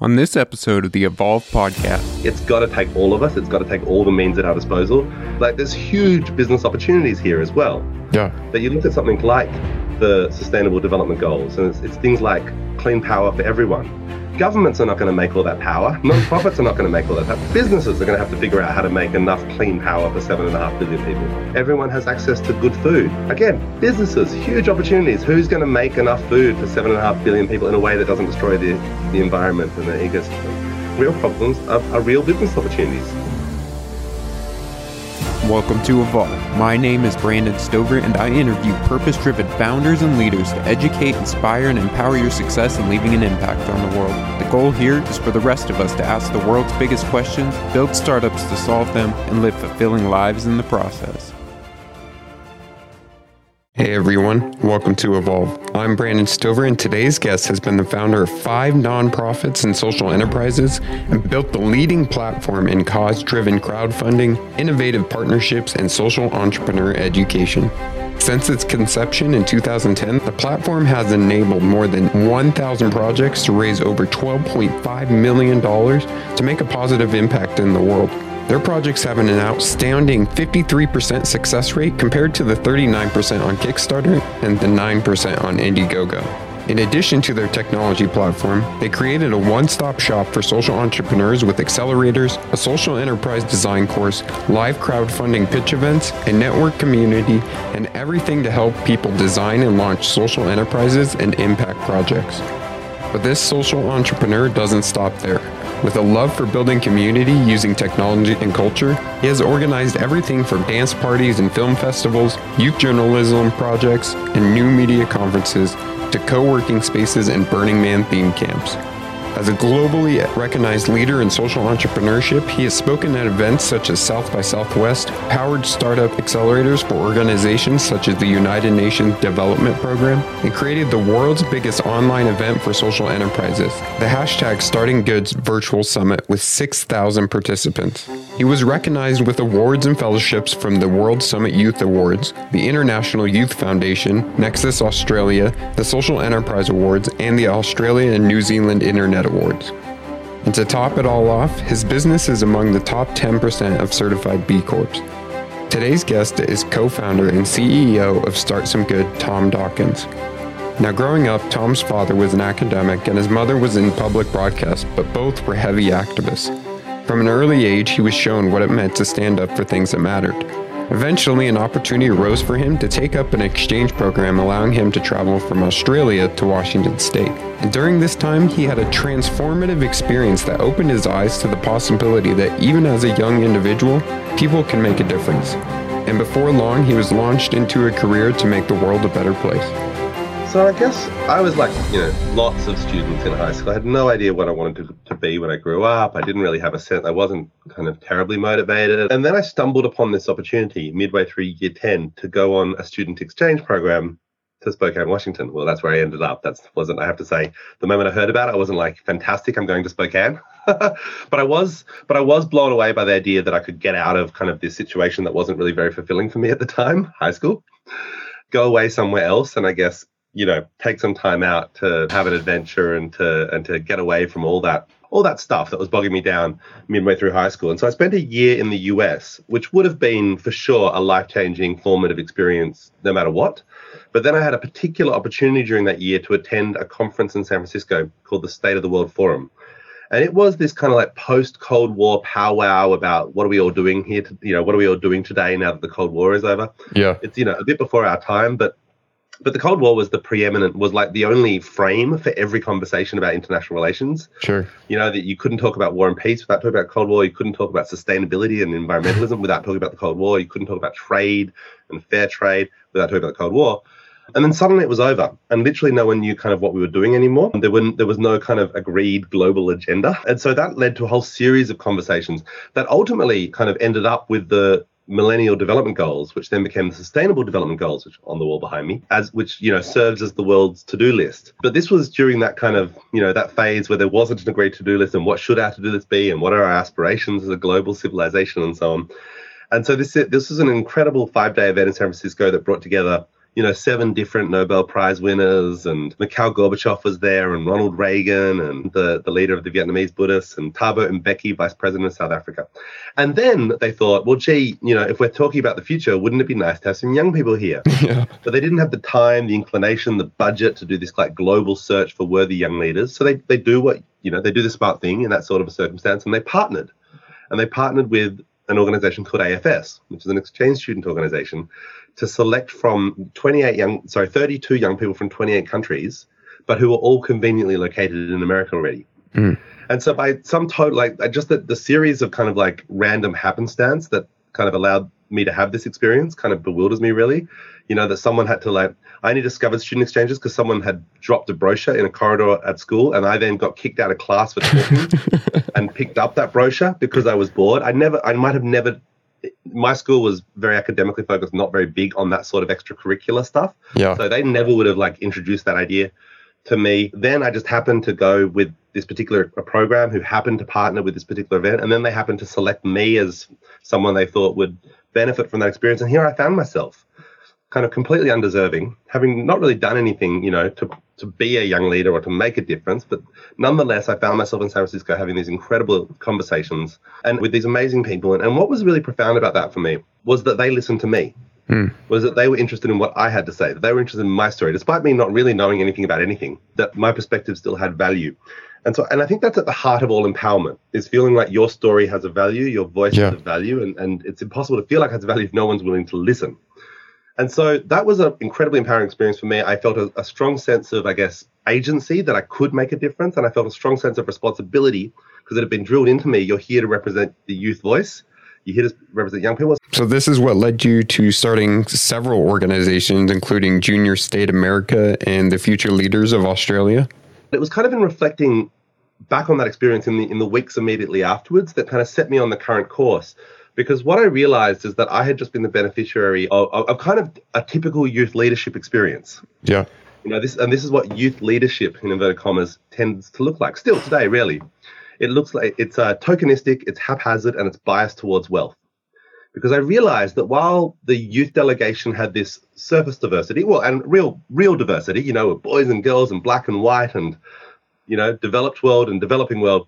On this episode of the Evolve podcast, it's got to take all of us. It's got to take all the means at our disposal. Like there's huge business opportunities here as well. Yeah. But you look at something like the Sustainable Development Goals, and it's, it's things like clean power for everyone Governments are not going to make all that power. Non-profits are not going to make all that power. Businesses are going to have to figure out how to make enough clean power for seven and a half billion people. Everyone has access to good food. Again, businesses, huge opportunities. Who's going to make enough food for seven and a half billion people in a way that doesn't destroy the, the environment and the ecosystem? Real problems are, are real business opportunities. Welcome to Evolve. My name is Brandon Stover, and I interview purpose driven founders and leaders to educate, inspire, and empower your success in leaving an impact on the world. The goal here is for the rest of us to ask the world's biggest questions, build startups to solve them, and live fulfilling lives in the process. Hey everyone, welcome to Evolve. I'm Brandon Stover, and today's guest has been the founder of five nonprofits and social enterprises and built the leading platform in cause driven crowdfunding, innovative partnerships, and social entrepreneur education. Since its conception in 2010, the platform has enabled more than 1,000 projects to raise over $12.5 million to make a positive impact in the world. Their projects have an outstanding 53% success rate compared to the 39% on Kickstarter and the 9% on Indiegogo. In addition to their technology platform, they created a one stop shop for social entrepreneurs with accelerators, a social enterprise design course, live crowdfunding pitch events, a network community, and everything to help people design and launch social enterprises and impact projects. But this social entrepreneur doesn't stop there. With a love for building community using technology and culture, he has organized everything from dance parties and film festivals, youth journalism projects, and new media conferences to co working spaces and Burning Man theme camps. As a globally recognized leader in social entrepreneurship, he has spoken at events such as South by Southwest, powered startup accelerators for organizations such as the United Nations Development Program, and created the world's biggest online event for social enterprises, the hashtag Starting Goods Virtual Summit with 6,000 participants. He was recognized with awards and fellowships from the World Summit Youth Awards, the International Youth Foundation, Nexus Australia, the Social Enterprise Awards, and the Australia and New Zealand Internet Awards. And to top it all off, his business is among the top 10% of certified B Corps. Today's guest is co founder and CEO of Start Some Good, Tom Dawkins. Now, growing up, Tom's father was an academic and his mother was in public broadcast, but both were heavy activists. From an early age, he was shown what it meant to stand up for things that mattered. Eventually, an opportunity arose for him to take up an exchange program allowing him to travel from Australia to Washington State. And during this time, he had a transformative experience that opened his eyes to the possibility that even as a young individual, people can make a difference. And before long, he was launched into a career to make the world a better place. So I guess I was like, you know, lots of students in high school. I had no idea what I wanted to, to be when I grew up. I didn't really have a sense. I wasn't kind of terribly motivated. And then I stumbled upon this opportunity midway through year 10 to go on a student exchange program to Spokane, Washington. Well, that's where I ended up. That wasn't, I have to say, the moment I heard about it, I wasn't like, fantastic, I'm going to Spokane. but I was, but I was blown away by the idea that I could get out of kind of this situation that wasn't really very fulfilling for me at the time, high school, go away somewhere else, and I guess you know take some time out to have an adventure and to and to get away from all that all that stuff that was bogging me down midway through high school. And so I spent a year in the US, which would have been for sure a life changing, formative experience no matter what. But then I had a particular opportunity during that year to attend a conference in San Francisco called the State of the World Forum. And it was this kind of like post Cold War powwow about what are we all doing here? To, you know, what are we all doing today now that the Cold War is over? Yeah. It's, you know, a bit before our time, but but the Cold War was the preeminent, was like the only frame for every conversation about international relations. Sure. You know, that you couldn't talk about war and peace without talking about Cold War. You couldn't talk about sustainability and environmentalism without talking about the Cold War. You couldn't talk about trade and fair trade without talking about the Cold War. And then suddenly it was over, and literally no one knew kind of what we were doing anymore. There, were, there was no kind of agreed global agenda. And so that led to a whole series of conversations that ultimately kind of ended up with the millennium development goals which then became the sustainable development goals which on the wall behind me as which you know serves as the world's to-do list. But this was during that kind of you know that phase where there wasn't an agreed to-do list and what should our to-do list be and what are our aspirations as a global civilization and so on. And so this this was an incredible five day event in san francisco that brought together you know, seven different Nobel Prize winners, and Mikhail Gorbachev was there, and Ronald Reagan, and the, the leader of the Vietnamese Buddhists, and Thabo Mbeki, vice president of South Africa. And then they thought, well, gee, you know, if we're talking about the future, wouldn't it be nice to have some young people here? Yeah. But they didn't have the time, the inclination, the budget to do this like global search for worthy young leaders. So they, they do what, you know, they do the smart thing in that sort of a circumstance, and they partnered. And they partnered with an organization called AFS, which is an exchange student organization, to select from 28 young, sorry, 32 young people from 28 countries, but who were all conveniently located in America already. Mm. And so by some total, like just the, the series of kind of like random happenstance that kind of allowed me to have this experience kind of bewilders me really. You know, that someone had to like, I only discovered student exchanges because someone had dropped a brochure in a corridor at school and I then got kicked out of class for talking and picked up that brochure because I was bored. I never, I might have never, my school was very academically focused, not very big on that sort of extracurricular stuff. Yeah. So they never would have like introduced that idea to me. Then I just happened to go with this particular program who happened to partner with this particular event. And then they happened to select me as someone they thought would benefit from that experience. And here I found myself kind of completely undeserving, having not really done anything, you know, to, to be a young leader or to make a difference. But nonetheless, I found myself in San Francisco having these incredible conversations and with these amazing people. And, and what was really profound about that for me was that they listened to me. Mm. Was that they were interested in what I had to say, that they were interested in my story, despite me not really knowing anything about anything, that my perspective still had value. And so, and I think that's at the heart of all empowerment is feeling like your story has a value, your voice Yeah. has a value, and, and it's impossible to feel like it has value if no one's willing to listen. And so that was an incredibly empowering experience for me. I felt a, a strong sense of, I guess, agency that I could make a difference. And I felt a strong sense of responsibility because it had been drilled into me. You're here to represent the youth voice. You're here to represent young people. So this is what led you to starting several organizations, including Junior State America and the Future Leaders of Australia. It was kind of in reflecting back on that experience in the in the weeks immediately afterwards that kind of set me on the current course. Because what I realized is that I had just been the beneficiary of, of, of kind of a typical youth leadership experience. Yeah. You know, this and this is what youth leadership in inverted commas tends to look like. Still today, really, it looks like it's uh, tokenistic, it's haphazard, and it's biased towards wealth. Because I realized that while the youth delegation had this surface diversity, well, and real real diversity, you know, with boys and girls and black and white and you know, developed world and developing world,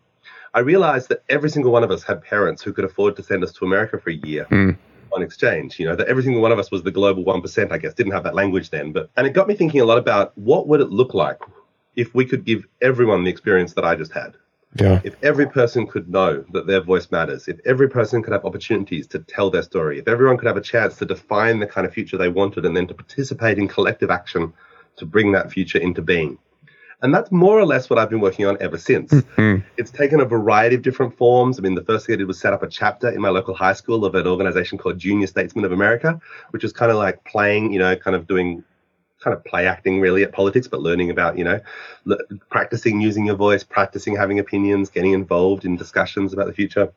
I realized that every single one of us had parents who could afford to send us to America for a year Mm. on exchange. You know, that every single one of us was the global 1%, I guess, didn't have that language then. But and it got me thinking a lot about what would it look like if we could give everyone the experience that I just had. Yeah. If every person could know that their voice matters, if every person could have opportunities to tell their story, if everyone could have a chance to define the kind of future they wanted and then to participate in collective action to bring that future into being. And that's more or less what I've been working on ever since. Mm. It's taken a variety of different forms. I mean, the first thing I did was set up a chapter in my local high school of an organization called Junior Statesmen of America, which is kind of like playing, you know, kind of doing kind of play acting really at politics, but learning about, you know, l- practicing using your voice, practicing having opinions, getting involved in discussions about the future.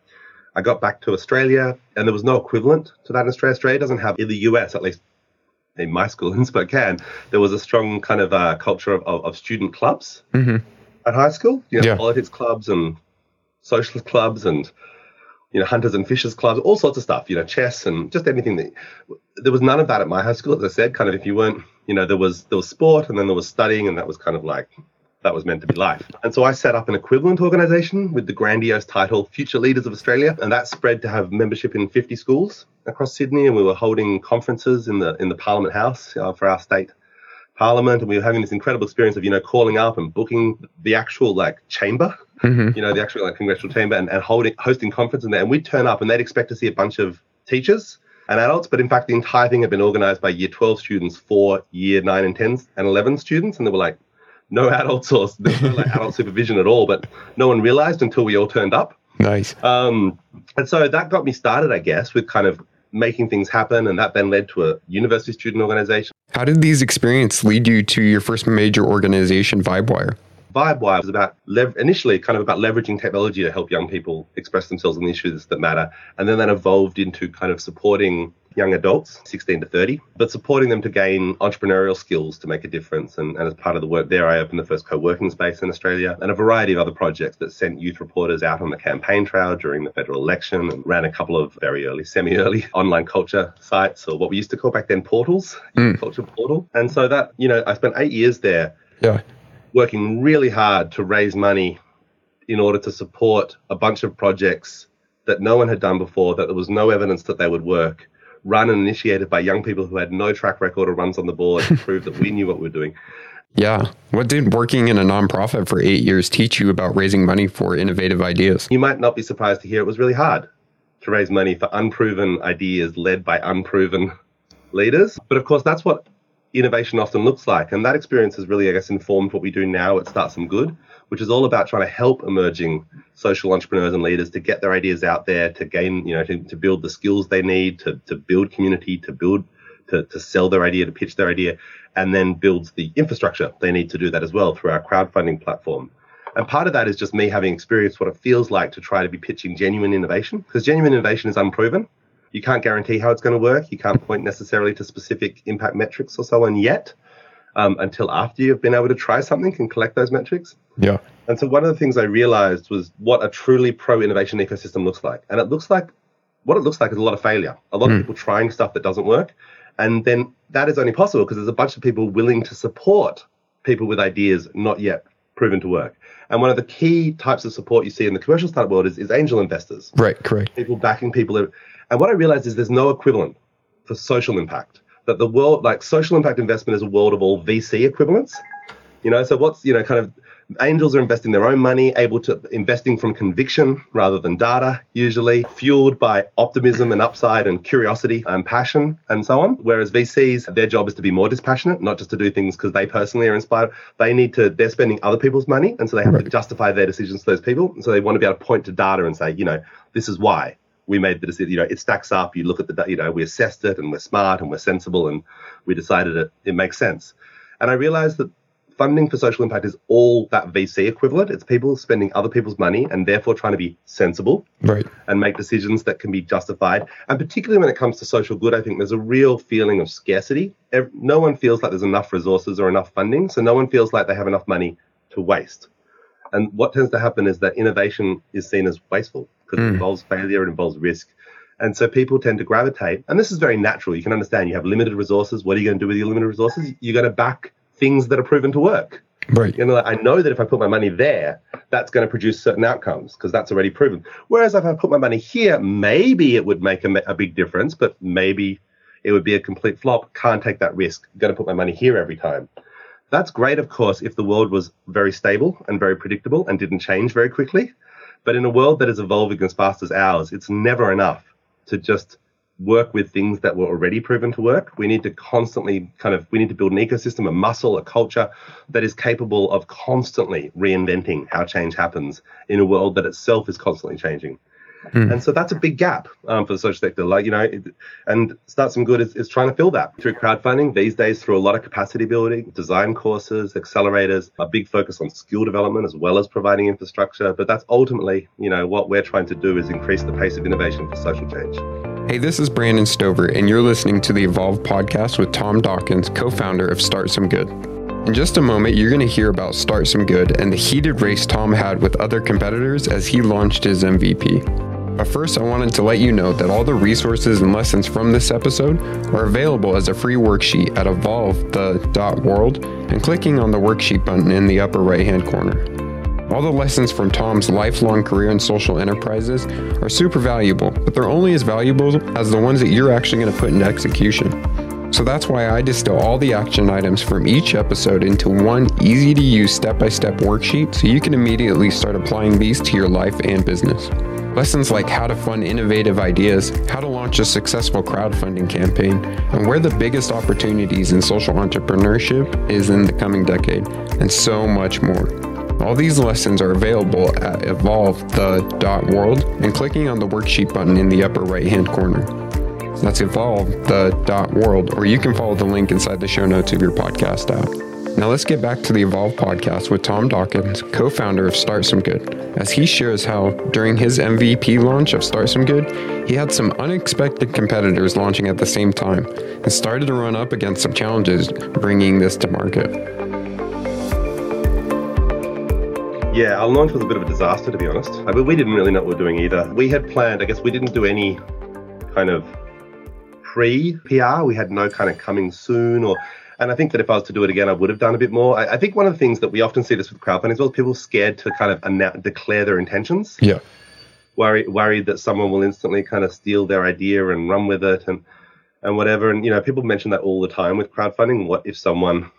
I got back to Australia and there was no equivalent to that in Australia. Australia doesn't have, in the US at least, in my school in Spokane, there was a strong kind of uh, culture of, of, of student clubs hmm at high school. You know, Yeah. politics clubs and socialist clubs and you know hunters and fishers clubs, all sorts of stuff. You know, chess and just anything that. There was none of that at my high school, as I said. Kind of, if you weren't, you know, there was there was sport and then there was studying, and that was kind of like that was meant to be life. And so I set up an equivalent organization with the grandiose title Future Leaders of Australia, and that spread to have membership in 50 schools across Sydney, and we were holding conferences in the in the Parliament House uh, for our state parliament. And we were having this incredible experience of you know calling up and booking the actual like chamber hmm you know the actual like congressional chamber and, and holding hosting conference in there. And we'd turn up and they'd expect to see a bunch of teachers and adults. But in fact the entire thing had been organized by year 12 students for year 9 and 10s and 11 students. And there were like no adults or there was no like adult supervision at all but no one realized until we all turned up Nice. um, and so that got me started, I guess, with kind of making things happen. And that then led to a university student organization. How did these experiences lead you to your first major organization, VibeWire? VibeWire was about lev- initially kind of about leveraging technology to help young people express themselves on the issues that matter. And then that evolved into kind of supporting young adults, 16 to 30, but supporting them to gain entrepreneurial skills to make a difference. And, and as part of the work there, I opened the first co working space in Australia and a variety of other projects that sent youth reporters out on the campaign trail during the federal election and ran a couple of very early, semi early online culture sites or what we used to call back then portals, mm. culture portal. And so that, you know, I spent eight years there. Yeah. Working really hard to raise money in order to support a bunch of projects that no one had done before, that there was no evidence that they would work, run and initiated by young people who had no track record or runs on the board to prove that we knew what we were doing. Yeah. What did working in a nonprofit for eight years teach you about raising money for innovative ideas? You might not be surprised to hear it was really hard to raise money for unproven ideas led by unproven leaders. But of course, that's what innovation often looks like. And that experience has really, I guess, informed what we do now at Start Some Good, which is all about trying to help emerging social entrepreneurs and leaders to get their ideas out there, to gain, you know, to, to build the skills they need, to, to build community, to build, to, to sell their idea, to pitch their idea, and then build the infrastructure they need to do that as well through our crowdfunding platform. And part of that is just me having experienced what it feels like to try to be pitching genuine innovation, because genuine innovation is unproven. You can't guarantee how it's going to work. You can't point necessarily to specific impact metrics or so on yet um, until after you've been able to try something and collect those metrics. Yeah. And so one of the things I realized was what a truly pro innovation ecosystem looks like. And it looks like what it looks like is a lot of failure, a lot mm. of hmm. people trying stuff that doesn't work. And then that is only possible because there's a bunch of people willing to support people with ideas not yet proven to work. And one of the key types of support you see in the commercial startup world is, is angel investors. Right, correct. People backing people. And what I realized is there's no equivalent for social impact that the world, like social impact investment, is a world of all VC equivalents. You know, so what's you know kind of angels are investing their own money, able to investing from conviction rather than data, usually fueled by optimism and upside and curiosity and passion and so on. Whereas VCs, their job is to be more dispassionate, not just to do things because they personally are inspired. They need to, they're spending other people's money. And so they have right. to justify their decisions to those people. And so they want to be able to point to data and say, you know, this is why we made the decision. You know, it stacks up. You look at the, you know, we assessed it and we're smart and we're sensible and we decided it, it makes sense. And I realized that funding for social impact is all that VC equivalent. It's people spending other people's money and therefore trying to be sensible right. and make decisions that can be justified. And particularly when it comes to social good, I think there's a real feeling of scarcity. No one feels like there's enough resources or enough funding. So no one feels like they have enough money to waste. And what tends to happen is that innovation is seen as wasteful because mm. it involves failure, it involves risk. And so people tend to gravitate, and this is very natural. You can understand you have limited resources. What are you going to do with your limited resources? You're going to back things that are proven to work. Right. You know, I know that if I put my money there, that's going to produce certain outcomes because that's already proven. Whereas if I put my money here, maybe it would make a, a big difference, but maybe it would be a complete flop. Can't take that risk. going to put my money here every time. That's great, of course, if the world was very stable and very predictable and didn't change very quickly. But in a world that is evolving as fast as ours, it's never enough to just work with things that were already proven to work. We need to constantly kind of we need to build an ecosystem, a muscle, a culture that is capable of constantly reinventing how change happens in a world that itself is constantly changing. Mm. And so that's a big gap um, for the social sector. Like, you know, it, and Start Some Good is, is trying to fill that through crowdfunding these days, through a lot of capacity building, design courses, accelerators, a big focus on skill development as well as providing infrastructure. But that's ultimately, you know, what we're trying to do is increase the pace of innovation for social change. Hey, this is Brandon Stover, and you're listening to the Evolve podcast with Tom Dawkins, co founder of Start Some Good. In just a moment, you're going to hear about Start Some Good and the heated race Tom had with other competitors as he launched his MVP. But first, I wanted to let you know that all the resources and lessons from this episode are available as a free worksheet at evolvethe.world and clicking on the worksheet button in the upper right hand corner. All the lessons from Tom's lifelong career in social enterprises are super valuable, but they're only as valuable as the ones that you're actually going to put into execution. So that's why I distill all the action items from each episode into one easy to use step by step worksheet so you can immediately start applying these to your life and business. Lessons like how to fund innovative ideas, how to launch a successful crowdfunding campaign, and where the biggest opportunities in social entrepreneurship is in the coming decade, and so much more. All these lessons are available at evolvethe.world and clicking on the worksheet button in the upper right hand corner. That's evolvethe.world, or you can follow the link inside the show notes of your podcast app. Now let's get back to the Evolve podcast with Tom Dawkins, co founder of Start Some Good, as he shares how during his MVP launch of Start Some Good, he had some unexpected competitors launching at the same time and started to run up against some challenges bringing this to market. Yeah, our launch was a bit of a disaster, to be honest. Uh, I mean, we didn't really know what we were doing either. We had planned, I guess we didn't do any kind of pre PR. We had no kind of coming soon or. And I think that if I was to do it again, I would have done a bit more. I, I think one of the things that we often see this with crowdfunding as well is people scared to kind of declare their intentions. Yeah. Worried, worried that someone will instantly kind of steal their idea and run with it and and whatever. And you know, people mention that all the time with crowdfunding. What if someone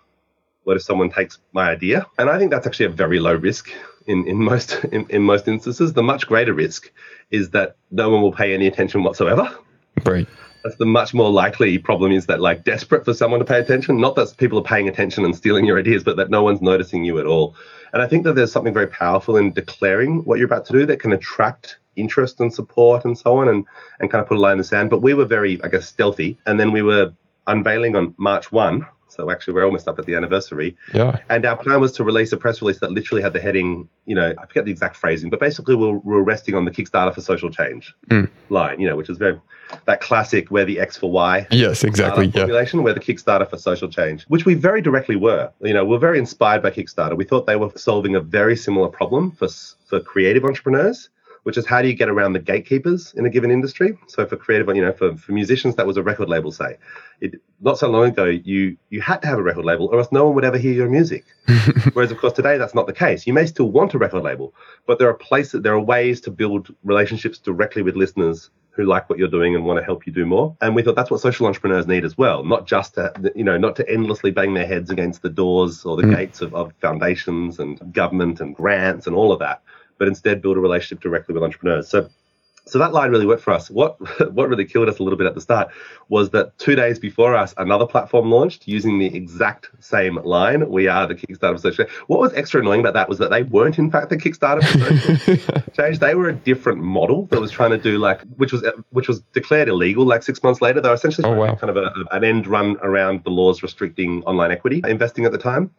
what if someone takes my idea? And I think that's actually a very low risk in, in most in, in most instances. The much greater risk is that no one will pay any attention whatsoever. Right that's the much more likely problem is that like desperate for someone to pay attention. Not that people are paying attention and stealing your ideas but that no one's noticing you at all. And i think that there's something very powerful in declaring what you're about to do that can attract interest and support and so on and and kind of put a line in the sand. But we were very i guess stealthy and then we were unveiling on march 1 so actually, we're almost up at the anniversary. Yeah. And our plan was to release a press release that literally had the heading, you know, I forget the exact phrasing, but basically we're, we're resting on the Kickstarter for social change mm. line, you know, which is very that classic where the X for Y. Yes, exactly. Yeah. Formulation where the Kickstarter for social change, which we very directly were. You know, we're very inspired by Kickstarter. We thought they were solving a very similar problem for for creative entrepreneurs which is how do you get around the gatekeepers in a given industry? So for creative, you know, for, for musicians, that was a record label, say. It, not so long ago, you you had to have a record label, or else no one would ever hear your music. Whereas, of course, today that's not the case. You may still want a record label, but there are places, there are ways to build relationships directly with listeners who like what you're doing and want to help you do more. And we thought that's what social entrepreneurs need as well, not just to, you know, not to endlessly bang their heads against the doors or the mm. gates of, of foundations and government and grants and all of that, but instead build a relationship directly with entrepreneurs. So so that line really worked for us. What what really killed us a little bit at the start was that two days before us, another platform launched using the exact same line. We are the Kickstarter social. What was extra annoying about that was that they weren't in fact the Kickstarter change. They were a different model that was trying to do like which was which was declared illegal like six months later. They were essentially oh, wow. kind of a, an end run around the laws restricting online equity investing at the time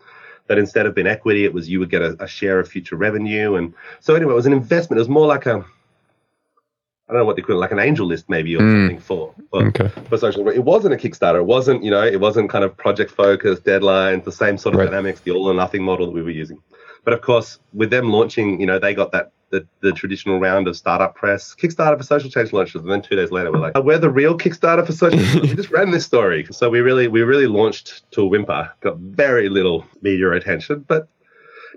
that instead of being equity, it was you would get a, a, share of future revenue. And so anyway, it was an investment. It was more like a I don't know what they call it, like an AngelList maybe or mm. something for for, okay. for social. It wasn't a Kickstarter. It wasn't you know it wasn't kind of project focused deadlines, the same sort of right. dynamics, the all or nothing model that we were using. But of course, with them launching, you know, they got that the, the traditional round of startup press, Kickstarter for social change launches, and then two days later we're like, we're the real Kickstarter for social. Change. we just ran this story, so we really we really launched to a whimper, got very little media attention, but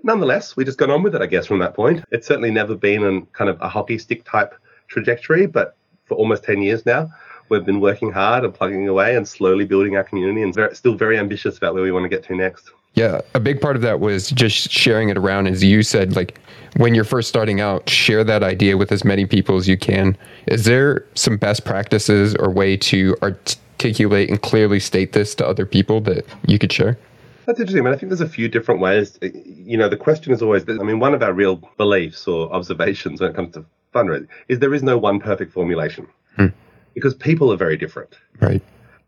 nonetheless, we just got on with it, I guess, from that point. It's certainly never been in kind of a hockey stick type trajectory, but for almost 10 years now, we've been working hard and plugging away and slowly building our community and very, still very ambitious about where we want to get to next. Yeah, a big part of that was just sharing it around. As you said, like when you're first starting out, share that idea with as many people as you can. Is there some best practices or way to articulate and clearly state this to other people that you could share? That's interesting. I mean, I think there's a few different ways. You know, the question is always, I mean, one of our real beliefs or observations when it comes to fundraising is there is no one perfect formulation hmm. because people are very different. Right.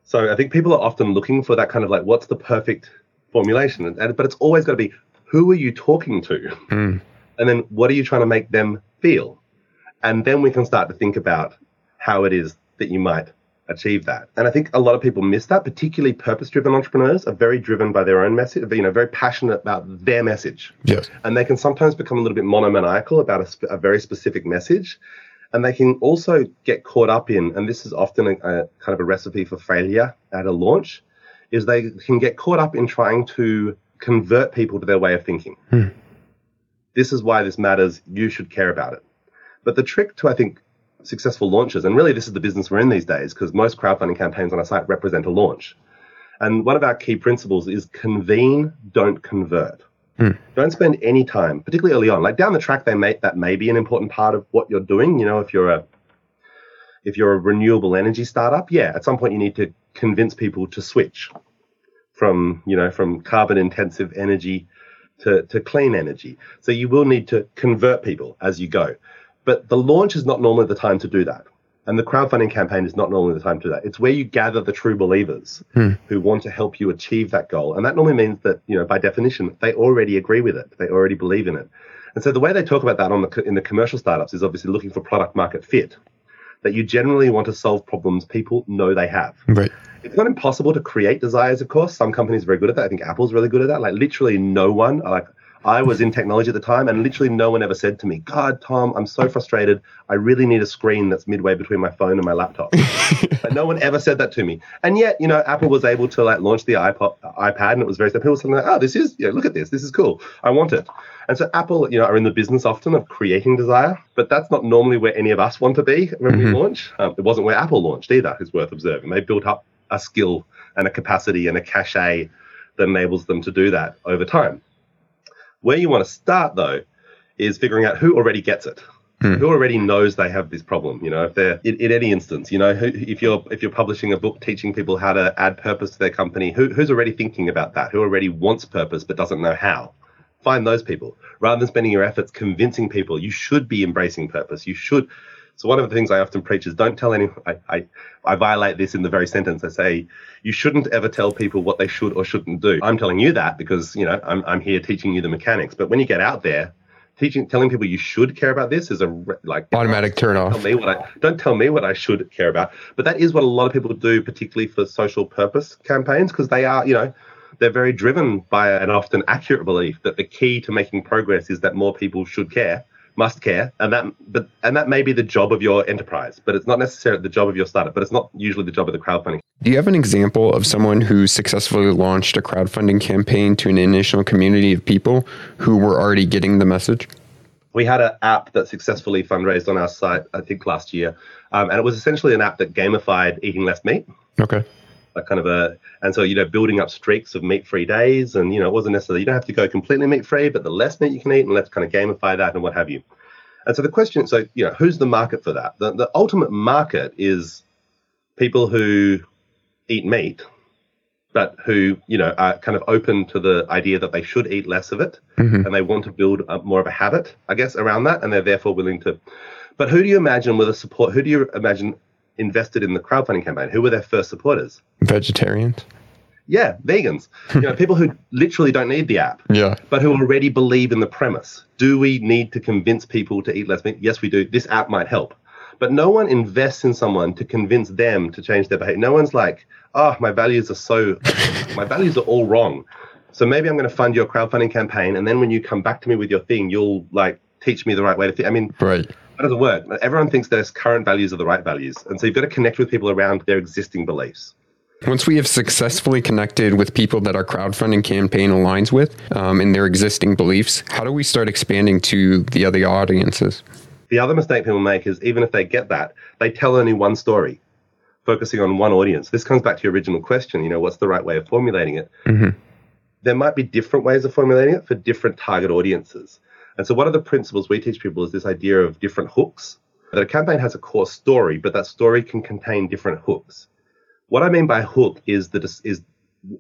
So I think people are often looking for that kind of like, what's the perfect formulation? And, but it's always got to be, who are you talking to? Hmm. And then what are you trying to make them feel? And then we can start to think about how it is that you might achieve that. And I think a lot of people miss that, particularly purpose-driven entrepreneurs are very driven by their own message, you know, very passionate about their message. Yes. And they can sometimes become a little bit monomaniacal about a, sp- a very specific message. And they can also get caught up in, and this is often a, a kind of a recipe for failure at a launch, is they can get caught up in trying to convert people to their way of thinking. Hmm. This is why this matters. You should care about it. But the trick to, I think, successful launches, and really this is the business we're in these days because most crowdfunding campaigns on our site represent a launch. And one of our key principles is convene, don't convert. Hmm. Don't spend any time, particularly early on. Like down the track, they may that may be an important part of what you're doing. You know, if you're a if you're a renewable energy startup, yeah, at some point you need to convince people to switch from you know from carbon intensive energy to, to clean energy. So you will need to convert people as you go. But the launch is not normally the time to do that. And the crowdfunding campaign is not normally the time to do that. It's where you gather the true believers hmm. who want to help you achieve that goal. And that normally means that, you know, by definition, they already agree with it. They already believe in it. And so the way they talk about that on the, in the commercial startups is obviously looking for product market fit. That you generally want to solve problems people know they have. Right. It's not impossible to create desires, of course. Some companies are very good at that. I think Apple's really good at that. Like literally no one, like I was in technology at the time, and literally no one ever said to me, God, Tom, I'm so frustrated. I really need a screen that's midway between my phone and my laptop. no one ever said that to me. And yet, you know, Apple was able to like launch the iPod, iPad, and it was very simple. People were like, oh, this is, you know, look at this. This is cool. I want it. And so Apple, you know, are in the business often of creating desire, but that's not normally where any of us want to be when mm-hmm. we launch. Um, it wasn't where Apple launched either, is worth observing. They built up a skill and a capacity and a cachet that enables them to do that over time. Where you want to start though is figuring out who already gets it. Hmm. Who already knows they have this problem? You know, if they're in, in any instance, you know, who, if you're if you're publishing a book teaching people how to add purpose to their company, who, who's already thinking about that? Who already wants purpose but doesn't know how? Find those people rather than spending your efforts convincing people you should be embracing purpose. You should so one of the things I often preach is don't tell anyone. I, I, I violate this in the very sentence. I say you shouldn't ever tell people what they should or shouldn't do. I'm telling you that because you know I'm I'm here teaching you the mechanics. But when you get out there, teaching telling people you should care about this is a like automatic turn off. Tell me what I don't tell me what I should care about. But that is what a lot of people do, particularly for social purpose campaigns, because they are you know they're very driven by an often accurate belief that the key to making progress is that more people should care must care, and that but and that may be the job of your enterprise, but it's not necessarily the job of your startup, but it's not usually the job of the crowdfunding. Do you have an example of someone who successfully launched a crowdfunding campaign to an initial community of people who were already getting the message? We had an app that successfully fundraised on our site, I think last year, um, and it was essentially an app that gamified eating less meat. Okay a kind of a and so you know building up streaks of meat free days and you know it wasn't necessarily you don't have to go completely meat free but the less meat you can eat and let's kind of gamify that and what have you and so the question so you know who's the market for that the, the ultimate market is people who eat meat but who you know are kind of open to the idea that they should eat less of it mm-hmm. and they want to build a, more of a habit i guess around that and they're therefore willing to but who do you imagine with a support who do you imagine invested in the crowdfunding campaign? Who were their first supporters? Vegetarians. Yeah, vegans. you know, people who literally don't need the app. Yeah. But who already believe in the premise. Do we need to convince people to eat less meat? Yes, we do. This app might help. But no one invests in someone to convince them to change their behavior. No one's like, oh, my values are so, my values are all wrong. So maybe I'm going to fund your crowdfunding campaign, and then when you come back to me with your thing, you'll like teach me the right way to think. I mean, right. That doesn't work. Everyone thinks their current values are the right values. And so you've got to connect with people around their existing beliefs. Once we have successfully connected with people that our crowdfunding campaign aligns with um, in their existing beliefs, how do we start expanding to the other audiences? The other mistake people make is even if they get that, they tell only one story, focusing on one audience. This comes back to your original question, you know, what's the right way of formulating it? Mm-hmm. There might be different ways of formulating it for different target audiences. And so one of the principles we teach people is this idea of different hooks. That a campaign has a core story, but that story can contain different hooks. What I mean by hook is that is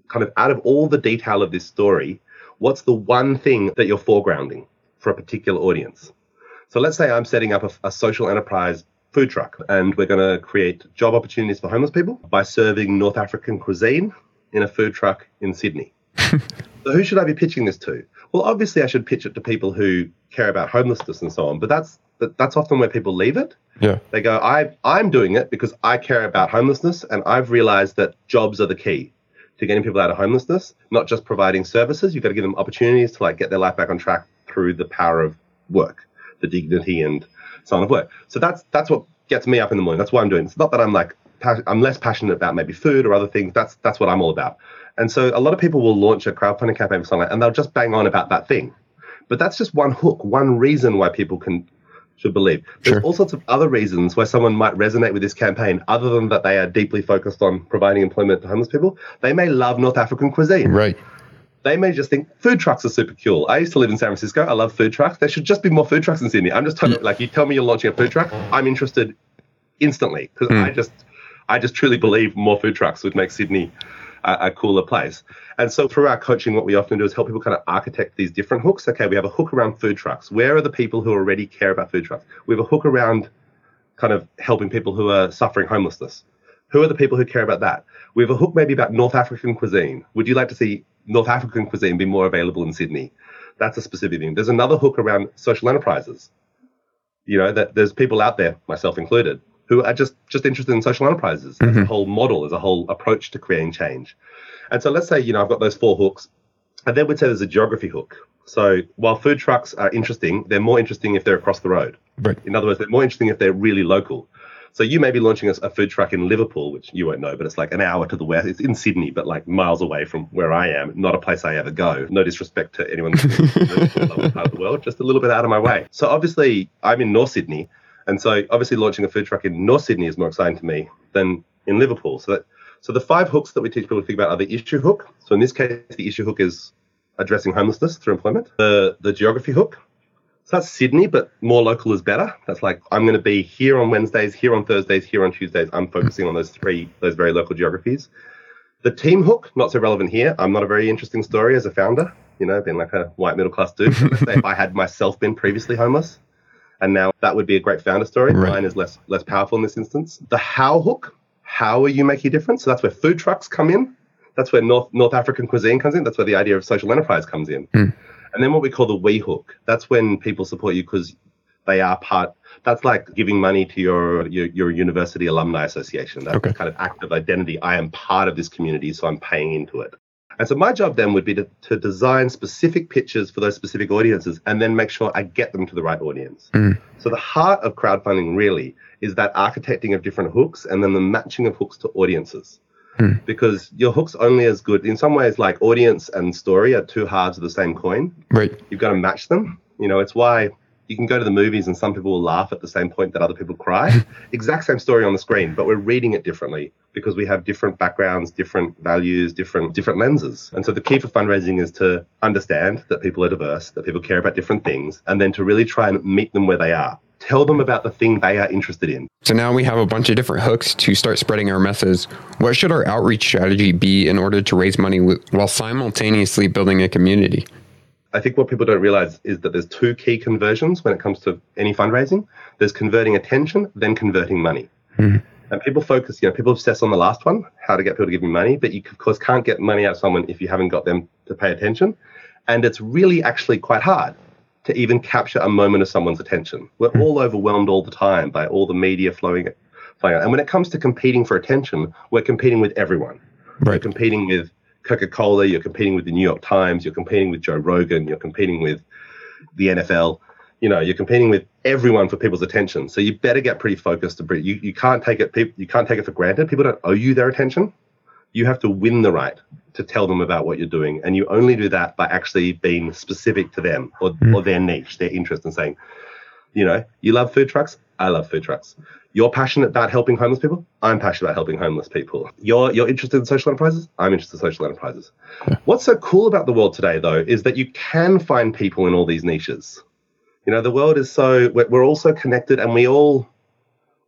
kind of out of all the detail of this story, what's the one thing that you're foregrounding for a particular audience? So let's say I'm setting up a, a social enterprise food truck and we're going to create job opportunities for homeless people by serving North African cuisine in a food truck in Sydney. so who should I be pitching this to? Well, obviously I should pitch it to people who care about homelessness and so on. But that's that's often where people leave it. Yeah. They go, I I'm doing it because I care about homelessness and I've realized that jobs are the key to getting people out of homelessness, not just providing services. You've got to give them opportunities to like get their life back on track through the power of work, the dignity and so on of work. So that's that's what gets me up in the morning. That's why I'm doing. It's not that I'm like I'm less passionate about maybe food or other things. That's that's what I'm all about. And so a lot of people will launch a crowdfunding campaign for something and they'll just bang on about that thing. But that's just one hook, one reason why people can should believe. There's sure. all sorts of other reasons why someone might resonate with this campaign, other than that they are deeply focused on providing employment to homeless people. They may love North African cuisine. Right. They may just think food trucks are super cool. I used to live in San Francisco. I love food trucks. There should just be more food trucks in Sydney. I'm just totally, yeah. like you tell me you're launching a food truck, I'm interested instantly because mm. I just I just truly believe more food trucks would make Sydney a, a, cooler place. And so through our coaching, what we often do is help people kind of architect these different hooks. Okay, we have a hook around food trucks. Where are the people who already care about food trucks? We have a hook around kind of helping people who are suffering homelessness. Who are the people who care about that? We have a hook maybe about North African cuisine. Would you like to see North African cuisine be more available in Sydney? That's a specific thing. There's another hook around social enterprises. You know, that there's people out there, myself included, who are just just interested in social enterprises as a mm-hmm. whole model, as a whole approach to creating change. And so let's say, you know, I've got those four hooks, and then we'd say there's a geography hook. So while food trucks are interesting, they're more interesting if they're across the road. Right. In other words, they're more interesting if they're really local. So you may be launching a, a food truck in Liverpool, which you won't know, but it's like an hour to the west. It's in Sydney, but like miles away from where I am. Not a place I ever go. No disrespect to anyone in Liverpool, part of the world, just a little bit out of my way. So obviously, I'm in North Sydney, and so obviously launching a food truck in North Sydney is more exciting to me than in Liverpool. So that so the five hooks that we teach people to think about are the issue hook. So in this case, the issue hook is addressing homelessness through employment. The the geography hook. So that's Sydney, but more local is better. That's like I'm going to be here on Wednesdays, here on Thursdays, here on Tuesdays. I'm focusing on those three, those very local geographies. The team hook, not so relevant here. I'm not a very interesting story as a founder. You know, being like a white middle class dude. If I had myself been previously homeless, and now that would be a great founder story. Right. Mine is less less powerful in this instance. The how hook, how are you making a difference? So that's where food trucks come in. That's where North North African cuisine comes in. That's where the idea of social enterprise comes in. Hmm. And then what we call the we hook. That's when people support you because they are part. That's like giving money to your your, your university alumni association. That's Okay. kind of act of identity. I am part of this community, so I'm paying into it. And so my job then would be to, to design specific pitches for those specific audiences and then make sure I get them to the right audience. Mm. So the heart of crowdfunding really is that architecting of different hooks and then the matching of hooks to audiences. Hmm. Because your hook's only as good in some ways like audience and story are two halves of the same coin. Right. You've got to match them. You know, it's why you can go to the movies and some people will laugh at the same point that other people cry. exact same story on the screen, but we're reading it differently because we have different backgrounds, different values, different different lenses. And so the key for fundraising is to understand that people are diverse, that people care about different things, and then to really try and meet them where they are. Tell them about the thing they are interested in. So now we have a bunch of different hooks to start spreading our message. What should our outreach strategy be in order to raise money while simultaneously building a community? I think what people don't realize is that there's two key conversions when it comes to any fundraising. There's converting attention, then converting money. Hmm. And people focus, you know, people obsess on the last one, how to get people to give you money, but you of course can't get money out of someone if you haven't got them to pay attention. And it's really actually quite hard to even capture a moment of someone's attention. We're hmm. all overwhelmed all the time by all the media flowing, flowing out. And when it comes to competing for attention, we're competing with everyone. You're competing with Coca Cola, you're competing with the New York Times, you're competing with Joe Rogan, you're competing with the NFL. You know, you're competing with everyone for people's attention. So you better get pretty focused. To you, you can't take it. You can't take it for granted. People don't owe you their attention. You have to win the right to tell them about what you're doing, and you only do that by actually being specific to them or, hmm. or their niche, their interest, and saying, you know, you love food trucks. I love food trucks. You're passionate about helping homeless people. I'm passionate about helping homeless people. You're you're interested in social enterprises. I'm interested in social enterprises. What's so cool about the world today, though, is that you can find people in all these niches. You know, the world is so we're, we're all so connected, and we all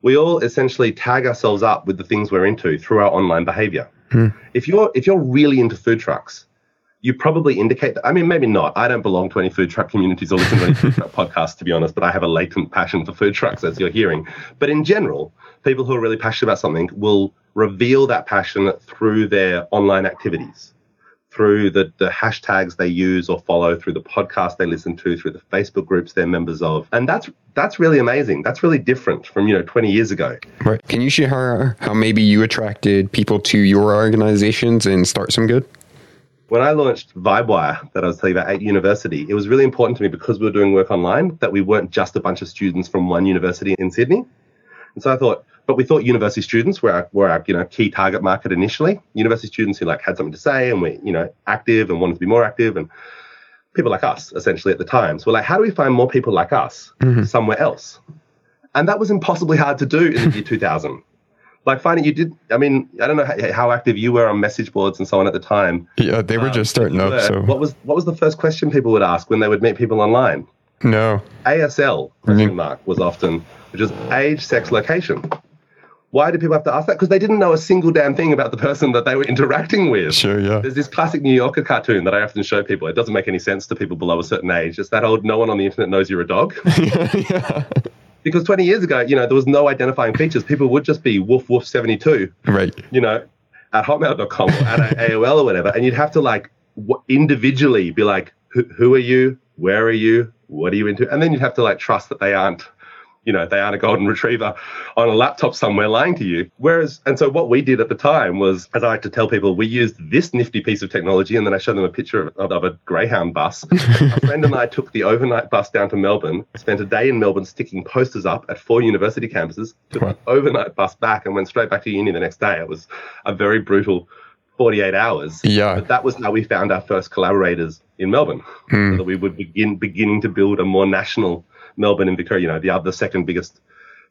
we all essentially tag ourselves up with the things we're into through our online behavior. Hmm. If you're if you're really into food trucks, you probably indicate that. I mean, maybe not. I don't belong to any food truck communities or listen to any food truck podcasts, to be honest, but I have a latent passion for food trucks, as you're hearing. But in general, people who are really passionate about something will reveal that passion through their online activities, through the, the hashtags they use or follow, through the podcast they listen to, through the Facebook groups they're members of. And that's that's really amazing. That's really different from, you know, 20 years ago. Right. Can you share how maybe you attracted people to your organizations and start some good? When I launched VibeWire, that I was telling you about at university, it was really important to me because we were doing work online that we weren't just a bunch of students from one university in Sydney. And so I thought, but we thought university students were our, were our you know key target market initially. University students who like had something to say and were you know active and wanted to be more active and people like us essentially at the time. So we're like, how do we find more people like us mm-hmm. somewhere else? And that was impossibly hard to do in the year 2000. Like finding you did, I mean, I don't know how, how active you were on message boards and so on at the time. Yeah, they were just starting up. Um, so what was what was the first question people would ask when they would meet people online? no. ASL question mm-hmm. mark was often, which is age, sex, location. Why do people have to ask that? Because they didn't know a single damn thing about the person that they were interacting with. Sure. Yeah. There's this classic New Yorker cartoon that I often show people. It doesn't make any sense to people below a certain age. It's that old "No one on the internet knows you're a dog." yeah. Because 20 years ago, you know, there was no identifying features. People would just be woof woof 72, Right. you know, at hotmail.com or at AOL or whatever. And you'd have to like w- individually be like, who, who are you? Where are you? What are you into? And then you'd have to like trust that they aren't, you know, they aren't a golden retriever on a laptop somewhere lying to you. Whereas, and so what we did at the time was, as I like to tell people, we used this nifty piece of technology, and then I showed them a picture of, of a Greyhound bus. a friend and I took the overnight bus down to Melbourne, spent a day in Melbourne sticking posters up at four university campuses, took Wow. an overnight bus back, and went straight back to uni the next day. It was a very brutal 48 hours. Yeah. But that was how we found our first collaborators in Melbourne. Hmm. So that we would begin beginning to build a more national Melbourne and Victoria, you know, the other second biggest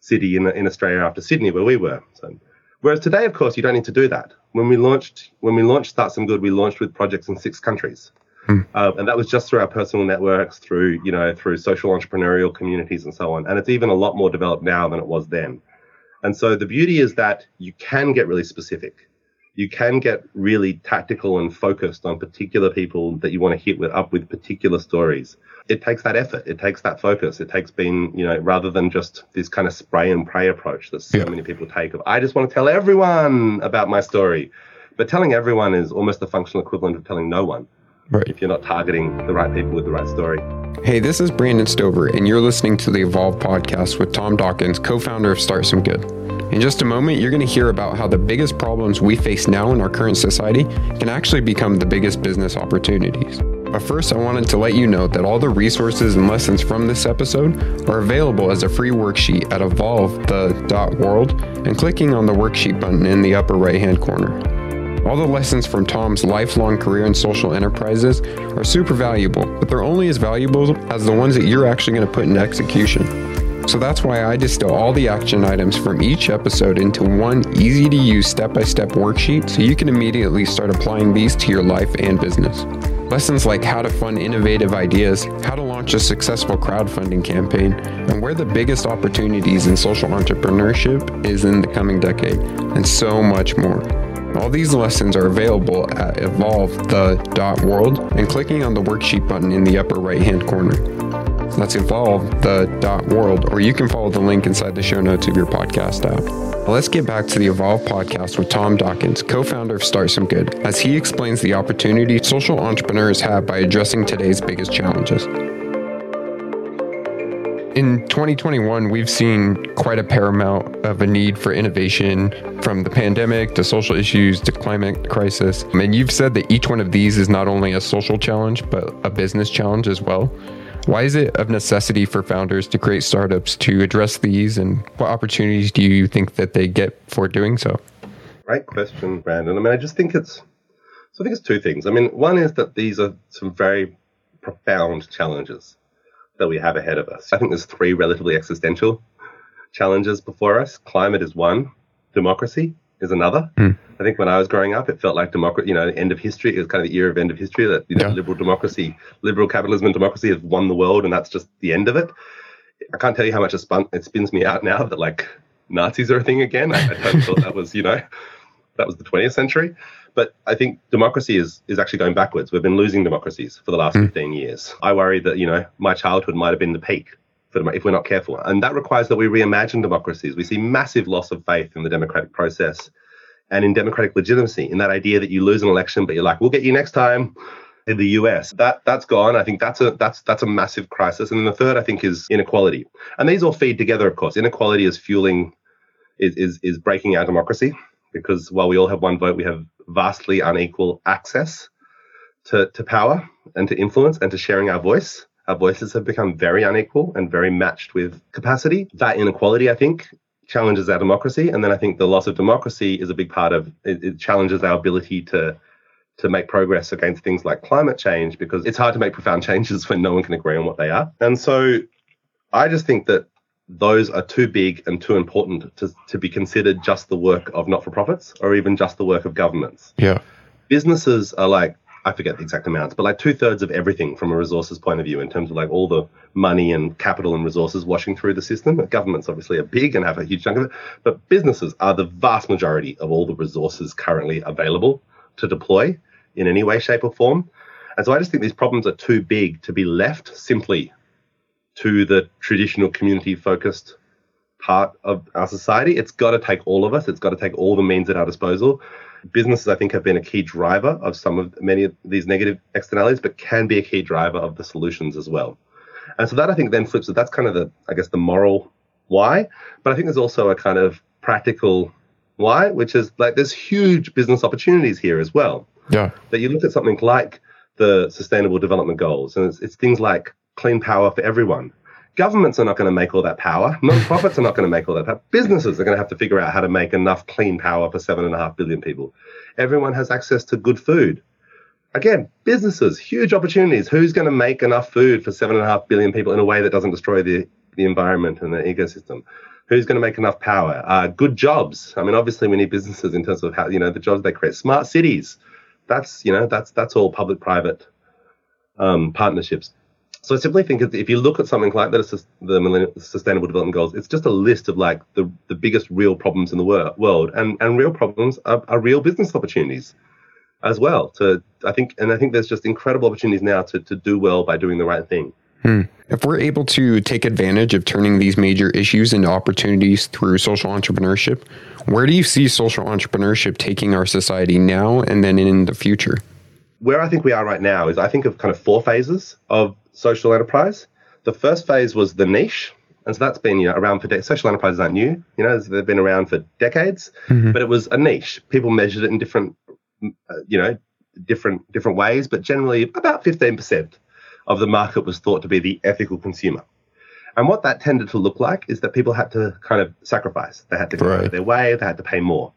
city in, in Australia after Sydney, where we were. So, whereas today, of course, you don't need to do that. When we launched, when we launched Start Some Good, we launched with projects in six countries, uh, and that was just through our personal networks, through you know, through social entrepreneurial communities and so on. And it's even a lot more developed now than it was then. And so the beauty is that you can get really specific. You can get really tactical and focused on particular people that you want to hit with up with particular stories. It takes that effort. It takes that focus. It takes being, you know, rather than just this kind of spray and pray approach that so Yeah. many people take of, I just want to tell everyone about my story. But telling everyone is almost the functional equivalent of telling no one Right. if you're not targeting the right people with the right story. Hey, this is Brandon Stover, and you're listening to the Evolve podcast with Tom Dawkins, co founder of Start Some Good. In just a moment, you're going to hear about how the biggest problems we face now in our current society can actually become the biggest business opportunities. But first, I wanted to let you know that all the resources and lessons from this episode are available as a free worksheet at evolvethe.world and clicking on the worksheet button in the upper right hand corner. All the lessons from Tom's lifelong career in social enterprises are super valuable, but they're only as valuable as the ones that you're actually going to put into execution. So that's why I distill all the action items from each episode into one easy to use step by step worksheet so you can immediately start applying these to your life and business. Lessons like how to fund innovative ideas, how to launch a successful crowdfunding campaign, and where the biggest opportunities in social entrepreneurship is in the coming decade, and so much more. All these lessons are available at evolvethe.world and clicking on the worksheet button in the upper right hand corner. That's world, or you can follow the link inside the show notes of your podcast app. Let's get back to the Evolve podcast with Tom Dawkins, co founder of Start Some Good, as he explains the opportunity social entrepreneurs have by addressing today's biggest challenges. In 2021, we've seen quite a paramount of a need for innovation from the pandemic to social issues to climate crisis. And you've said that each one of these is not only a social challenge, but a business challenge as well. Why is it of necessity for founders to create startups to address these, and what opportunities do you think that they get for doing so? Great question, Brandon. I mean, I just think it's so I think it's two things. I mean, one is that these are some very profound challenges that we have ahead of us. I think there's three relatively existential challenges before us. Climate is one, democracy is another. Hmm. I think when I was growing up, it felt like democracy, you know, end of history. It was kind of the era of end of history that you know, Yeah. liberal democracy, liberal capitalism and democracy have won the world, and that's just the end of it. I can't tell you how much it, spun, it spins me out now that like Nazis are a thing again. I, I totally thought that was, you know, that was the 20th century. But I think democracy is is actually going backwards. We've been losing democracies for the last hmm. 15 years. I worry that you know my childhood might have been the peak if we're not careful, and that requires that we reimagine democracies. We see massive loss of faith in the democratic process and in democratic legitimacy. In that idea that you lose an election, but you're like, we'll get you next time. In the US, that that's gone. I think that's a that's that's a massive crisis. And then the third, I think, is inequality. And these all feed together, of course. Inequality is fueling is, is, is breaking our democracy because while we all have one vote, we have vastly unequal access to, to power and to influence and to sharing our voice. Our voices have become very unequal and very matched with capacity. That inequality, I think, challenges our democracy. And then I think the loss of democracy is a big part of it, it challenges our ability to to make progress against things like climate change because it's hard to make profound changes when no one can agree on what they are. And so I just think that those are too big and too important to, to be considered just the work of not for profits or even just the work of governments. Yeah. Businesses are like, I forget the exact amounts, but like two thirds of everything from a resources point of view in terms of like all the money and capital and resources washing through the system. Governments obviously are big and have a huge chunk of it, but businesses are the vast majority of all the resources currently available to deploy in any way, shape, or form. And so I just think these problems are too big to be left simply to the traditional community focused part of our society. It's got to take all of us. It's got to take all the means at our disposal. Businesses, I think, have been a key driver of some of many of these negative externalities, but can be a key driver of the solutions as well. And so that I think then flips it. That's kind of the, I guess, the moral why. But I think there's also a kind of practical why, which is like there's huge business opportunities here as well. Yeah. That you look at something like the Sustainable Development Goals, and it's, it's things like clean power for everyone. Governments are not going to make all that power. Non-profits are not going to make all that power. Businesses are going to have to figure out how to make enough clean power for seven and a half billion people. Everyone has access to good food. Again, businesses, huge opportunities. Who's going to make enough food for seven and a half billion people in a way that doesn't destroy the, the environment and the ecosystem? Who's going to make enough power? Uh, good jobs. I mean, obviously, we need businesses in terms of how you know the jobs they create. Smart cities. That's you know that's that's all public-private um, partnerships. So I simply think if you look at something like that, the Sustainable Development Goals, it's just a list of like the, the biggest real problems in the wor- world, and and real problems are, are real business opportunities as well. To I think, and I think there's just incredible opportunities now to to do well by doing the right thing. Hmm. If we're able to take advantage of turning these major issues into opportunities through social entrepreneurship, where do you see social entrepreneurship taking our society now and then in the future? Where I think we are right now is I think of kind of four phases of social enterprise. The first phase was the niche. And so that's been you know, around for decades. Social enterprises aren't new. You know, they've been around for decades, mm-hmm. but it was a niche. People measured it in different, uh, you know, different different ways, but generally about 15% of the market was thought to be the ethical consumer. And what that tended to look like is that people had to kind of sacrifice. They had to go right. their way. They had to pay more.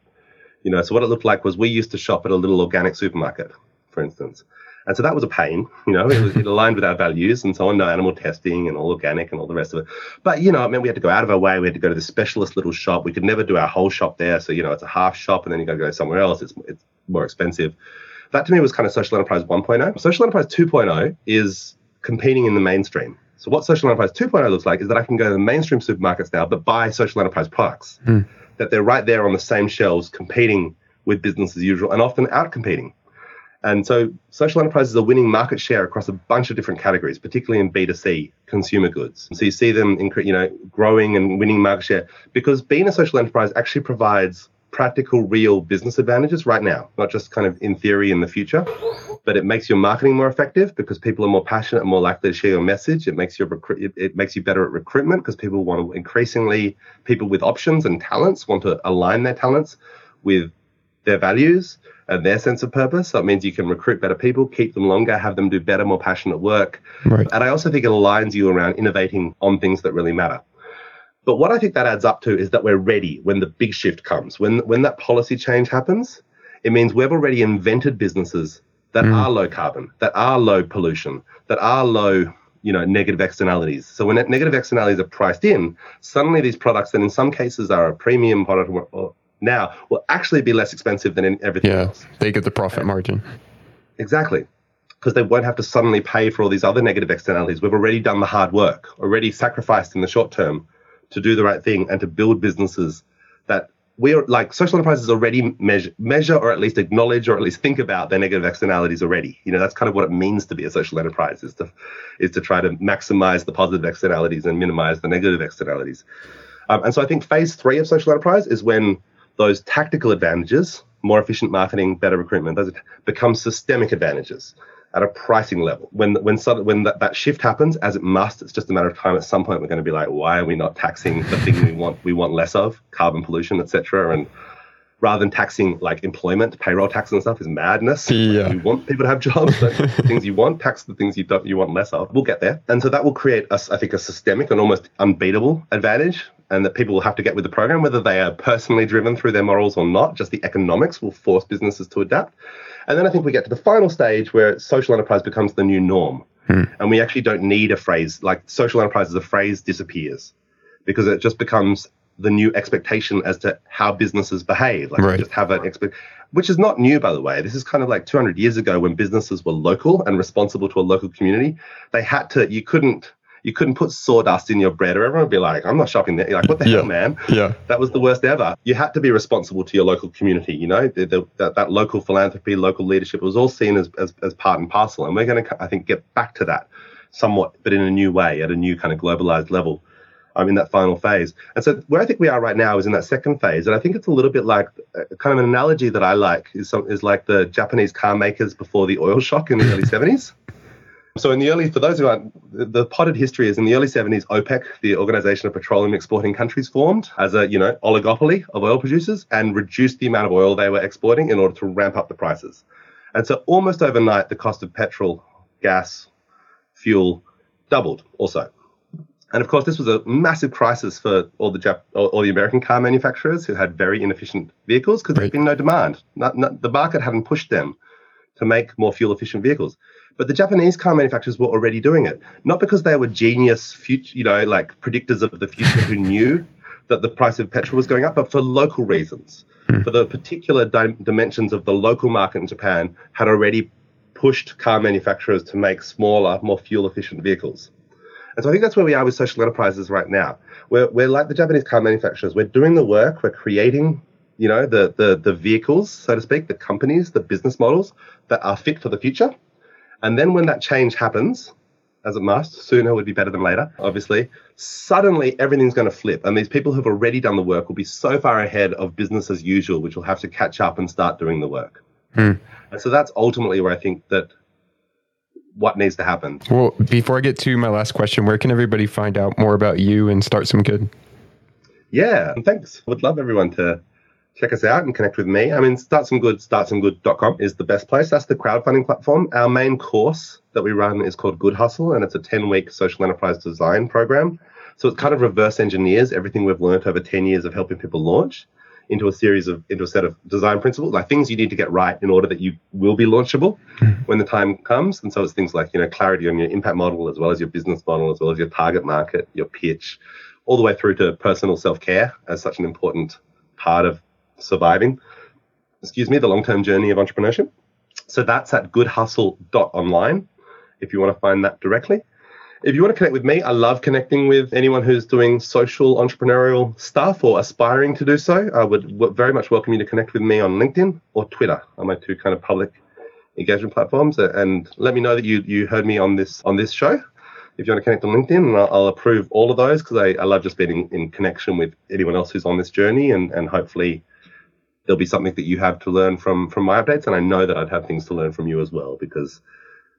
You know, so what it looked like was we used to shop at a little organic supermarket, for instance. And so that was a pain, you know, it, was, it aligned with our values and so on, no animal testing and all organic and all the rest of it. But, you know, I mean, we had to go out of our way. We had to go to the specialist little shop. We could never do our whole shop there. So, you know, it's a half shop and then you got to go somewhere else. It's, it's more expensive. That to me was kind of social enterprise 1.0. Social enterprise 2.0 is competing in the mainstream. So what social enterprise 2.0 looks like is that I can go to the mainstream supermarkets now, but buy social enterprise products. Mm. That they're right there on the same shelves competing with business as usual and often out competing. And so social enterprises are winning market share across a bunch of different categories, particularly in B2C consumer goods. So you see them, you know, growing and winning market share because being a social enterprise actually provides practical, real business advantages right now, not just kind of in theory in the future, but it makes your marketing more effective because people are more passionate and more likely to share your message. It makes your recruit, it makes you better at recruitment because people want to increasingly people with options and talents want to align their talents with their values and their sense of purpose. So it means you can recruit better people, keep them longer, have them do better, more passionate work. Right. And I also think it aligns you around innovating on things that really matter. But what I think that adds up to is that we're ready when the big shift comes. When when that policy change happens, it means we've already invented businesses that mm. are low carbon, that are low pollution, that are low you know negative externalities. So when negative externalities are priced in, suddenly these products that in some cases are a premium product now will actually be less expensive than in everything yeah, else. They get the profit margin. Exactly. Because they won't have to suddenly pay for all these other negative externalities. We've already done the hard work, already sacrificed in the short term to do the right thing and to build businesses that we're like social enterprises already measure, measure or at least acknowledge or at least think about their negative externalities already. You know, that's kind of what it means to be a social enterprise is to is to try to maximize the positive externalities and minimize the negative externalities. Um, and so I think phase three of social enterprise is when those tactical advantages, more efficient marketing, better recruitment, those become systemic advantages at a pricing level. When when when that, that shift happens, as it must, it's just a matter of time. At some point, we're going to be like, why are we not taxing the thing we want we want less of, carbon pollution, etc. And rather than taxing like employment, payroll tax and stuff is madness. Yeah. you want people to have jobs, the things you want, tax the things you don't you want less of. We'll get there, and so that will create, us, I think, a systemic and almost unbeatable advantage. And that people will have to get with the program, whether they are personally driven through their morals or not. Just the economics will force businesses to adapt. And then I think we get to the final stage where social enterprise becomes the new norm. Hmm. And we actually don't need a phrase like social enterprise as a phrase disappears because it just becomes the new expectation as to how businesses behave. Like right. just have an expect, which is not new, by the way. This is kind of like 200 years ago when businesses were local and responsible to a local community. They had to, you couldn't you couldn't put sawdust in your bread, or everyone would be like, "I'm not shopping there." You're like, what the yeah. hell, man? Yeah, that was the worst ever. You had to be responsible to your local community. You know, the, the, that, that local philanthropy, local leadership was all seen as, as as part and parcel, and we're going to, I think, get back to that somewhat, but in a new way, at a new kind of globalized level. I'm in that final phase. And so where I think we are right now is in that second phase. And I think it's a little bit like uh, kind of an analogy that I like is, some, is like the Japanese car makers before the oil shock in the early 70s. So in the early, for those who aren't, the potted history is in the early 70s, OPEC, the Organization of Petroleum Exporting Countries, formed as a you know oligopoly of oil producers and reduced the amount of oil they were exporting in order to ramp up the prices. And so almost overnight, the cost of petrol, gas, fuel doubled also. And of course, this was a massive crisis for all the Jap- all the American car manufacturers who had very inefficient vehicles because right. there'd been no demand. Not, not, the market hadn't pushed them to make more fuel efficient vehicles. But the Japanese car manufacturers were already doing it, not because they were genius, future, you know, like predictors of the future who knew that the price of petrol was going up, but for local reasons. Hmm. For the particular di- dimensions of the local market in Japan had already pushed car manufacturers to make smaller, more fuel efficient vehicles. And so I think that's where we are with social enterprises right now. We're, we're like the Japanese car manufacturers. We're doing the work. We're creating, you know, the, the, the vehicles, so to speak, the companies, the business models that are fit for the future. And then when that change happens, as it must, sooner would be better than later, obviously, suddenly everything's going to flip. And these people who've already done the work will be so far ahead of business as usual, which will have to catch up and start doing the work. Hmm. And so that's ultimately where I think that what needs to happen. Well, before I get to my last question, where can everybody find out more about you and start some good? Yeah, thanks. Would love everyone to check us out and connect with me. I mean, Start Some Good, startsomegood.com is the best place. That's the crowdfunding platform. Our main course that we run is called Good Hustle, and it's a 10 week social enterprise design program. So it kind of reverse engineers everything we've learned over 10 years of helping people launch into a series of into a set of design principles, like things you need to get right in order that you will be launchable mm-hmm. when the time comes. And so it's things like you know clarity on your impact model, as well as your business model, as well as your target market, your pitch, all the way through to personal self care as such an important part of surviving, excuse me, the long term journey of entrepreneurship. So that's at goodhustle.online if you want to find that directly. If you want to connect with me, I love connecting with anyone who's doing social entrepreneurial stuff or aspiring to do so. I would very much welcome you to connect with me on LinkedIn or Twitter are my two kind of public engagement platforms. And let me know that you you heard me on this on this show. If you want to connect on LinkedIn, and I'll, I'll approve all of those because I, I love just being in, in connection with anyone else who's on this journey and, and hopefully there'll be something that you have to learn from from my updates, and I know that I'd have things to learn from you as well because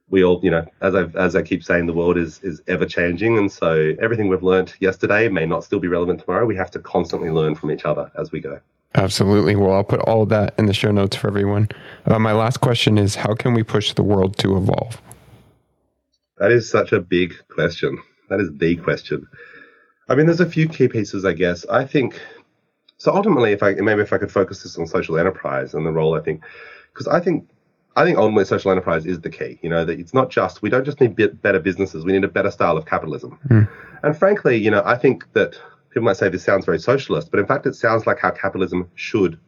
we all, you know, as I as I keep saying, the world is is ever changing, and so everything we've learned yesterday may not still be relevant tomorrow. We have to constantly learn from each other as we go. Absolutely. Well, I'll put all of that in the show notes for everyone. Uh, my last question is: How can we push the world to evolve? That is such a big question. That is the question. I mean, there's a few key pieces, I guess. I think so ultimately, if I maybe if I could focus this on social enterprise and the role I think, because I think I think ultimately social enterprise is the key. You know that it's not just we don't just need better businesses, we need a better style of capitalism. Mm. And frankly, you know, I think that people might say this sounds very socialist, but in fact, it sounds like how capitalism should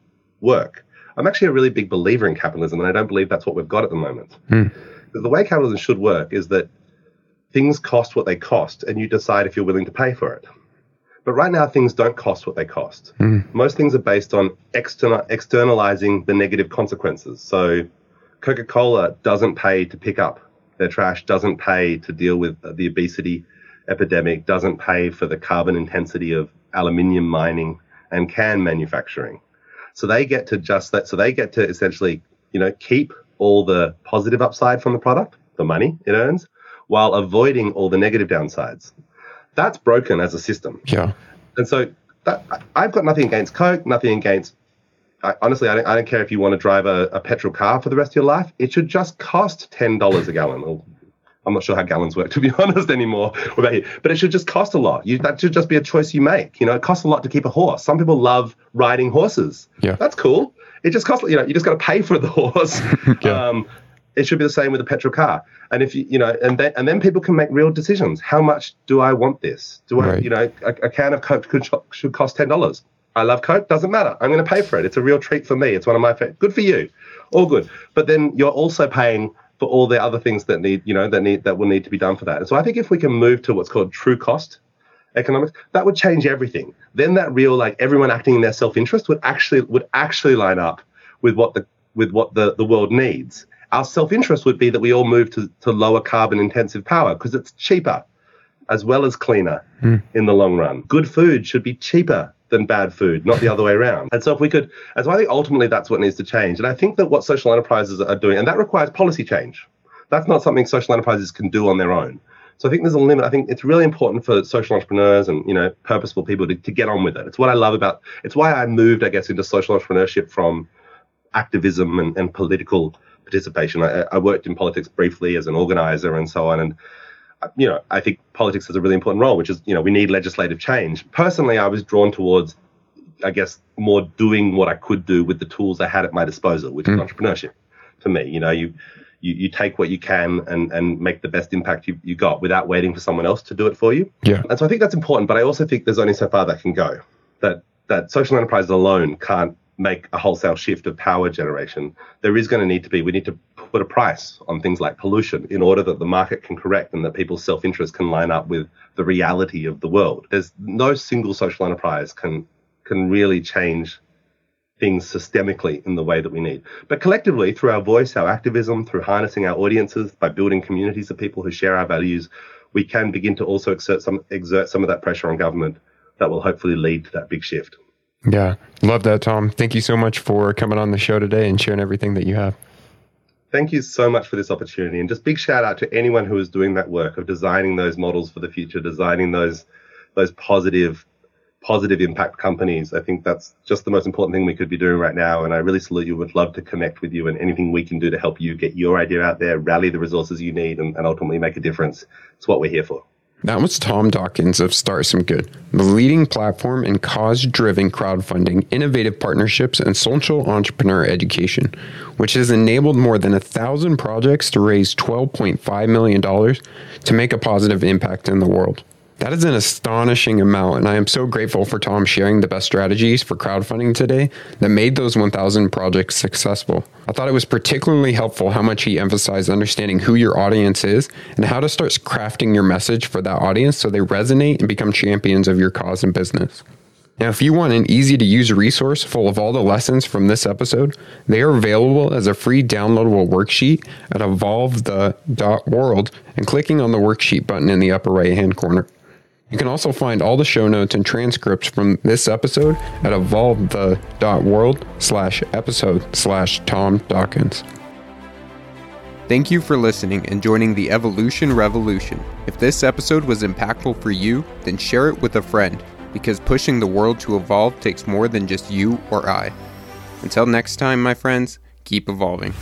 work. I'm actually a really big believer in capitalism, and I don't believe that's what we've got at the moment. Mm. The way capitalism should work is that things cost what they cost, and you decide if you're willing to pay for it. But right now, things don't cost what they cost. Mm. Most things are based on external, externalizing the negative consequences. So Coca Cola doesn't pay to pick up their trash, doesn't pay to deal with the obesity epidemic, doesn't pay for the carbon intensity of aluminium mining and can manufacturing. So they get to just that. So they get to essentially, you know, keep all the positive upside from the product, the money it earns, while avoiding all the negative downsides that's broken as a system. Yeah. And so that, I've got nothing against Coke, nothing against. I, honestly, I don't, I don't care if you want to drive a, a petrol car for the rest of your life. It should just cost ten dollars a gallon. Or, I'm not sure how gallons work to be honest anymore. About here. But it should just cost a lot. You, that should just be a choice you make. You know, it costs a lot to keep a horse. Some people love riding horses. Yeah. That's cool. It just costs. You know, you just got to pay for the horse. yeah. Um, it should be the same with a petrol car. And if you, you know, and then and then people can make real decisions. How much do I want this? Do I, right. you know, a, a, can of Coke could, should cost ten dollars. I love Coke. Doesn't matter. I'm going to pay for it. It's a real treat for me. It's one of my favorite. Good for you. All good. But then you're also paying for all the other things that need, you know, that need that will need to be done for that. And so I think if we can move to what's called true cost economics, that would change everything. Then that real like everyone acting in their self-interest would actually would actually line up with what the with what the, the world needs our self interest would be that we all move to, to lower carbon intensive power because it's cheaper. as well as cleaner mm. in the long run. Good food should be cheaper than bad food, not the other way around. And so if we could, and so I think ultimately that's what needs to change. And I think that what social enterprises are doing, and that requires policy change. That's not something social enterprises can do on their own. So I think there's a limit. I think it's really important for social entrepreneurs and you know purposeful people to, to get on with it. It's what I love about. It's why I moved, I guess, into social entrepreneurship from activism and, and political participation. I, I worked in politics briefly as an organizer and so on, and you know I think politics has a really important role, which is you know we need legislative change. Personally, I was drawn towards I guess more doing what I could do with the tools I had at my disposal, which mm. is entrepreneurship. For me, you know, you you, you take what you can and, and make the best impact you, you got without waiting for someone else to do it for you. Yeah. And so I think that's important, but I also think there's only so far that can go. That that social enterprises alone can't make a wholesale shift of power generation. There is going to need to be, we need to put a price on things like pollution in order that the market can correct and that people's self-interest can line up with the reality of the world. There's no single social enterprise can can really change things systemically in the way that we need. But collectively, through our voice, our activism, through harnessing our audiences, by building communities of people who share our values, we can begin to also exert some exert some of that pressure on government that will hopefully lead to that big shift. Yeah, love that, Tom. Thank you so much for coming on the show today and sharing everything that you have. Thank you so much for this opportunity, and just big shout out to anyone who is doing that work of designing those models for the future, designing those those positive positive impact companies. I think that's just the most important thing we could be doing right now. And I really salute you. Would love to connect with you and anything we can do to help you get your idea out there, rally the resources you need, and, and ultimately make a difference. It's what we're here for. That was Tom Dawkins of Start Some Good, the leading platform in cause driven crowdfunding, innovative partnerships, and social entrepreneur education, which has enabled more than a thousand projects to raise $12.5 million to make a positive impact in the world. That is an astonishing amount, and I am so grateful for Tom sharing the best strategies for crowdfunding today that made those 1,000 projects successful. I thought it was particularly helpful how much he emphasized understanding who your audience is and how to start crafting your message for that audience so they resonate and become champions of your cause and business. Now, if you want an easy to use resource full of all the lessons from this episode, they are available as a free downloadable worksheet at evolvethe.world and clicking on the worksheet button in the upper right hand corner. You can also find all the show notes and transcripts from this episode at evolvethe.world slash episode slash Tom Dawkins. Thank you for listening and joining the Evolution Revolution. If this episode was impactful for you, then share it with a friend, because pushing the world to evolve takes more than just you or I. Until next time, my friends, keep evolving.